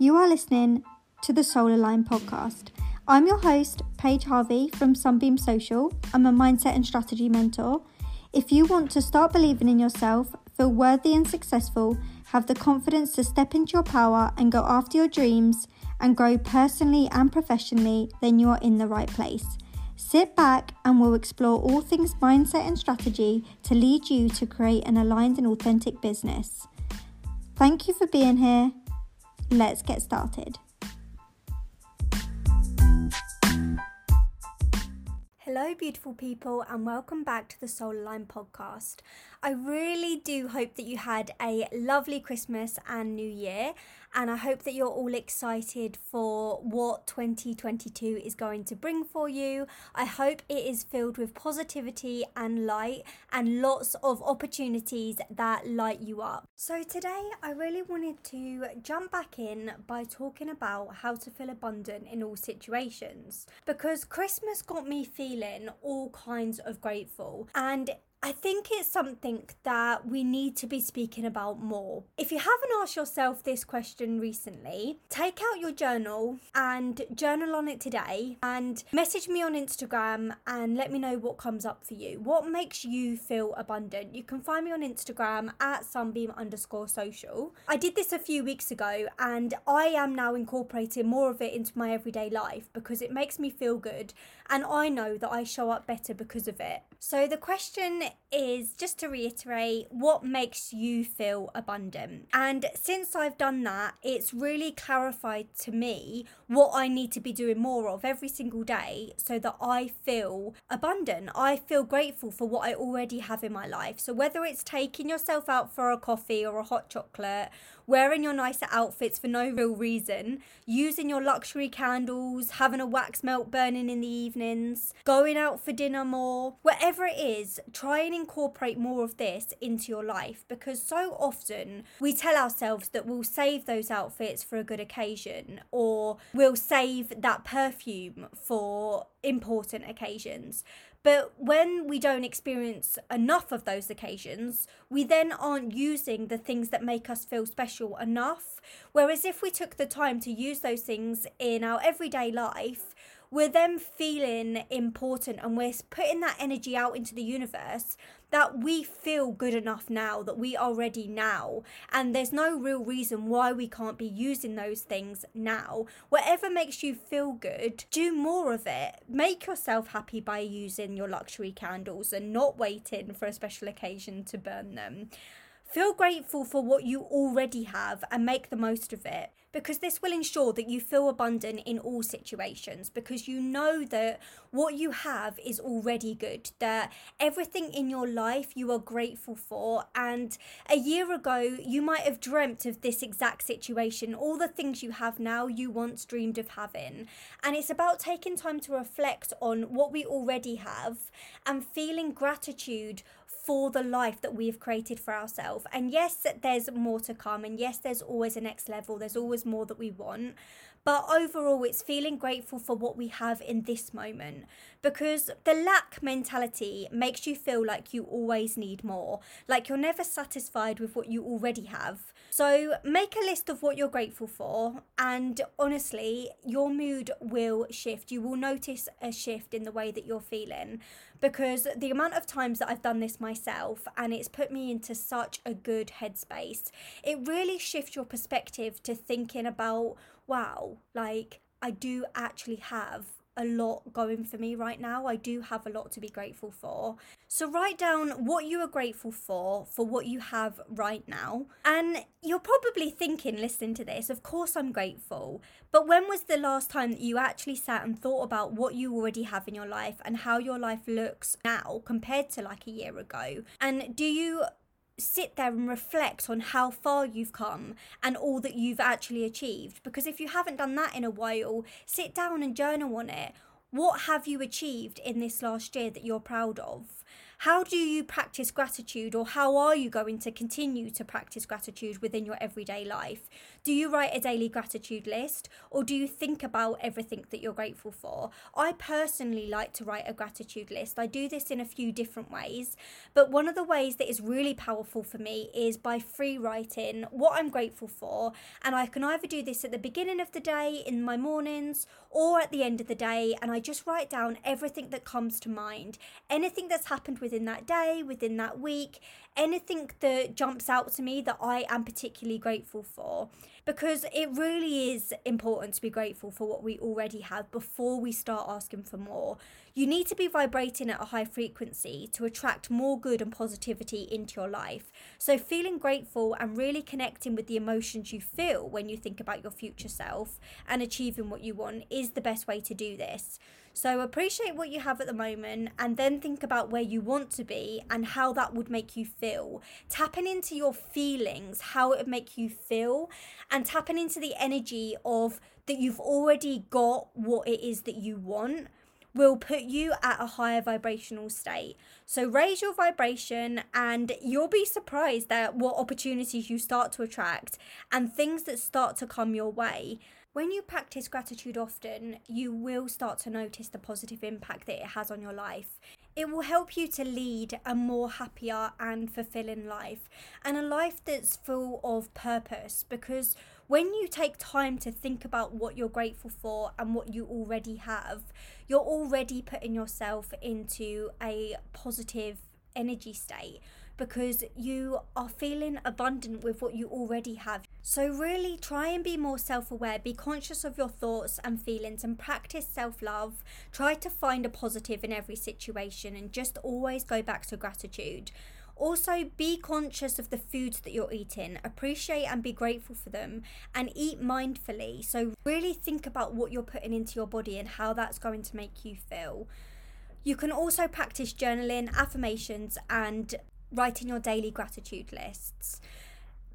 You are listening to the Soul Align podcast. I'm your host, Paige Harvey from Sunbeam Social. I'm a mindset and strategy mentor. If you want to start believing in yourself, feel worthy and successful, have the confidence to step into your power and go after your dreams and grow personally and professionally, then you are in the right place. Sit back and we'll explore all things mindset and strategy to lead you to create an aligned and authentic business. Thank you for being here. Let's get started. Hello, beautiful people, and welcome back to the Soul Align podcast. I really do hope that you had a lovely Christmas and New Year, and I hope that you're all excited for what 2022 is going to bring for you. I hope it is filled with positivity and light and lots of opportunities that light you up. So, today I really wanted to jump back in by talking about how to feel abundant in all situations because Christmas got me feeling all kinds of grateful. And I think it's something that we need to be speaking about more. If you haven't asked yourself this question recently, take out your journal and journal on it today and message me on Instagram and let me know what comes up for you. What makes you feel abundant? You can find me on Instagram at sunbeam underscore social. I did this a few weeks ago and I am now incorporating more of it into my everyday life because it makes me feel good and I know that I show up better because of it. So the question is just to reiterate what makes you feel abundant. And since I've done that, it's really clarified to me what I need to be doing more of every single day so that I feel abundant. I feel grateful for what I already have in my life. So whether it's taking yourself out for a coffee or a hot chocolate, wearing your nicer outfits for no real reason, using your luxury candles, having a wax melt burning in the evenings, going out for dinner more, whatever it is, try and incorporate more of this into your life because so often we tell ourselves that we'll save those outfits for a good occasion or we'll save that perfume for important occasions. But when we don't experience enough of those occasions, we then aren't using the things that make us feel special enough. Whereas if we took the time to use those things in our everyday life, we're then feeling important and we're putting that energy out into the universe that we feel good enough now, that we are ready now. And there's no real reason why we can't be using those things now. Whatever makes you feel good, do more of it. Make yourself happy by using your luxury candles and not waiting for a special occasion to burn them. Feel grateful for what you already have and make the most of it because this will ensure that you feel abundant in all situations because you know that what you have is already good, that everything in your life you are grateful for. And a year ago, you might have dreamt of this exact situation, all the things you have now you once dreamed of having. And it's about taking time to reflect on what we already have and feeling gratitude for the life that we've created for ourselves. And yes, there's more to come. And yes, there's always a next level. There's always more that we want. But overall, it's feeling grateful for what we have in this moment because the lack mentality makes you feel like you always need more, like you're never satisfied with what you already have. So make a list of what you're grateful for, and honestly, your mood will shift. You will notice a shift in the way that you're feeling because the amount of times that I've done this myself and it's put me into such a good headspace, it really shifts your perspective to thinking about, wow, like I do actually have a lot going for me right now. I do have a lot to be grateful for. So write down what you are grateful for for what you have right now. And you're probably thinking listening to this, of course I'm grateful. But when was the last time that you actually sat and thought about what you already have in your life and how your life looks now compared to like a year ago? And do you sit there and reflect on how far you've come and all that you've actually achieved. Because if you haven't done that in a while, sit down and journal on it. What have you achieved in this last year that you're proud of? How do you practice gratitude, or how are you going to continue to practice gratitude within your everyday life? Do you write a daily gratitude list, or do you think about everything that you're grateful for? I personally like to write a gratitude list. I do this in a few different ways, but one of the ways that is really powerful for me is by free writing what I'm grateful for, and I can either do this at the beginning of the day in my mornings or at the end of the day, and I just write down everything that comes to mind, anything that's happened within that day, within that week, anything that jumps out to me that I am particularly grateful for. Because it really is important to be grateful for what we already have before we start asking for more. You need to be vibrating at a high frequency to attract more good and positivity into your life. So, feeling grateful and really connecting with the emotions you feel when you think about your future self and achieving what you want is the best way to do this. So appreciate what you have at the moment and then think about where you want to be and how that would make you feel. Tapping into your feelings, how it would make you feel, and tapping into the energy of that you've already got what it is that you want will put you at a higher vibrational state. So raise your vibration and you'll be surprised at what opportunities you start to attract and things that start to come your way. When you practice gratitude often, you will start to notice the positive impact that it has on your life. It will help you to lead a more happier and fulfilling life and a life that's full of purpose because when you take time to think about what you're grateful for and what you already have, you're already putting yourself into a positive energy state because you are feeling abundant with what you already have. So, really try and be more self aware, be conscious of your thoughts and feelings, and practice self love. Try to find a positive in every situation and just always go back to gratitude. Also, be conscious of the foods that you're eating, appreciate and be grateful for them, and eat mindfully. So, really think about what you're putting into your body and how that's going to make you feel. You can also practice journaling, affirmations, and writing your daily gratitude lists.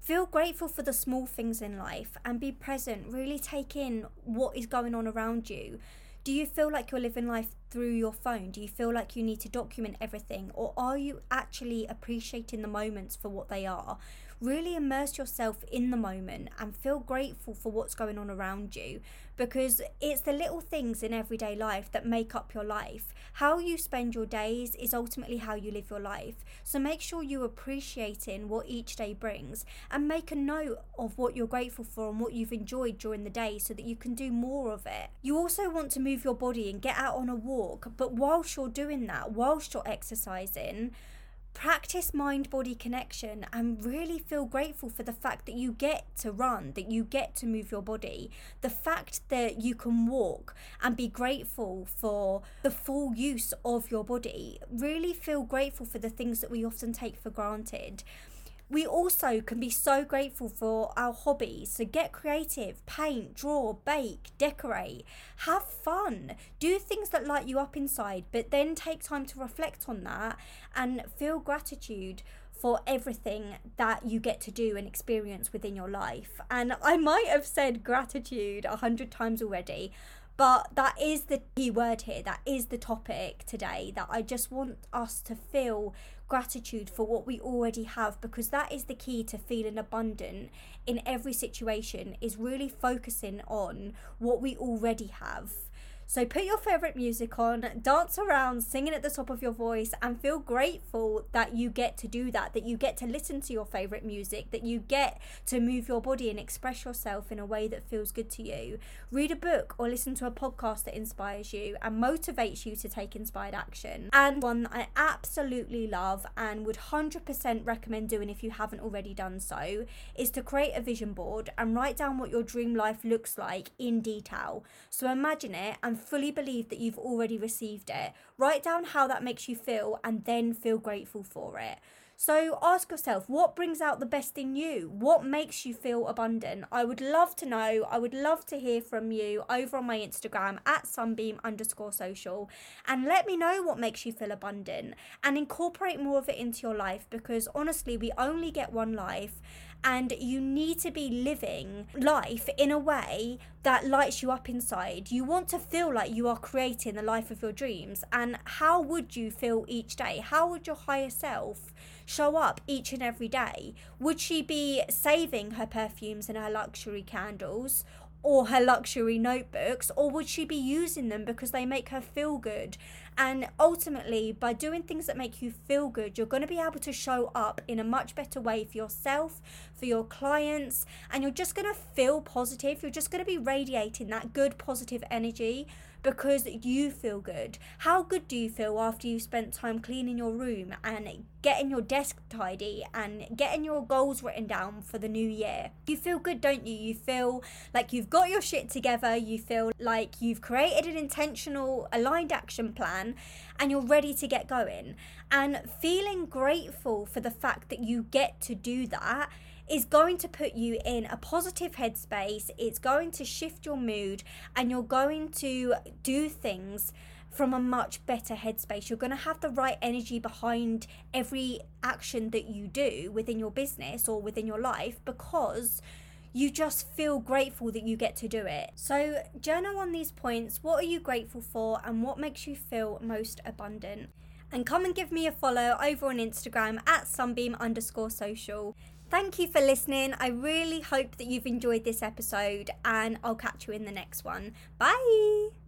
Feel grateful for the small things in life and be present. Really take in what is going on around you. Do you feel like you're living life through your phone? Do you feel like you need to document everything? Or are you actually appreciating the moments for what they are? Really immerse yourself in the moment and feel grateful for what's going on around you because it's the little things in everyday life that make up your life. How you spend your days is ultimately how you live your life. So make sure you're appreciating what each day brings and make a note of what you're grateful for and what you've enjoyed during the day so that you can do more of it. You also want to move your body and get out on a walk, but whilst you're doing that, whilst you're exercising, practice mind body connection and really feel grateful for the fact that you get to run, that you get to move your body, the fact that you can walk and be grateful for the full use of your body. Really feel grateful for the things that we often take for granted we also can be so grateful for our hobbies. So get creative, paint, draw, bake, decorate, have fun, do things that light you up inside, but then take time to reflect on that and feel gratitude for everything that you get to do and experience within your life. And I might have said gratitude a hundred times already, but that is the key word here. That is the topic today. That I just want us to feel gratitude for what we already have because that is the key to feeling abundant in every situation is really focusing on what we already have so put your favorite music on, dance around, singing at the top of your voice, and feel grateful that you get to do that, that you get to listen to your favorite music, that you get to move your body and express yourself in a way that feels good to you. Read a book or listen to a podcast that inspires you and motivates you to take inspired action. And one that I absolutely love and would 100% recommend doing if you haven't already done so is to create a vision board and write down what your dream life looks like in detail. So imagine it and fully believe that you've already received it. Write down how that makes you feel and then feel grateful for it. So ask yourself what brings out the best in you? What makes you feel abundant? I would love to know. I would love to hear from you over on my Instagram at sunbeam underscore social and let me know what makes you feel abundant and incorporate more of it into your life because honestly, we only get one life and you need to be living life in a way that lights you up inside. You want to feel like you are creating the life of your dreams. And how would you feel each day? How would your higher self show up each and every day? Would she be saving her perfumes and her luxury candles? or her luxury notebooks, or would she be using them because they make her feel good? And ultimately, by doing things that make you feel good, you're going to be able to show up in a much better way for yourself, for your clients, and you're just going to feel positive. You're just going to be radiating that good, positive energy because you feel good. How good do you feel after you spent time cleaning your room and getting your desk tidy and getting your goals written down for the new year? You feel good, don't you? You feel like you've got your shit together, you feel like you've created an intentional, aligned action and you're ready to get going. And feeling grateful for the fact that you get to do that is going to put you in a positive headspace. It's going to shift your mood and you're going to do things from a much better headspace. You're going to have the right energy behind every action that you do within your business or within your life because you just feel grateful that you get to do it. So, journal on these points. What are you grateful for and what makes you feel most abundant? And come and give me a follow over on Instagram at sunbeam underscore social. Thank you for listening. I really hope that you've enjoyed this episode, and I'll catch you in the next one. Bye.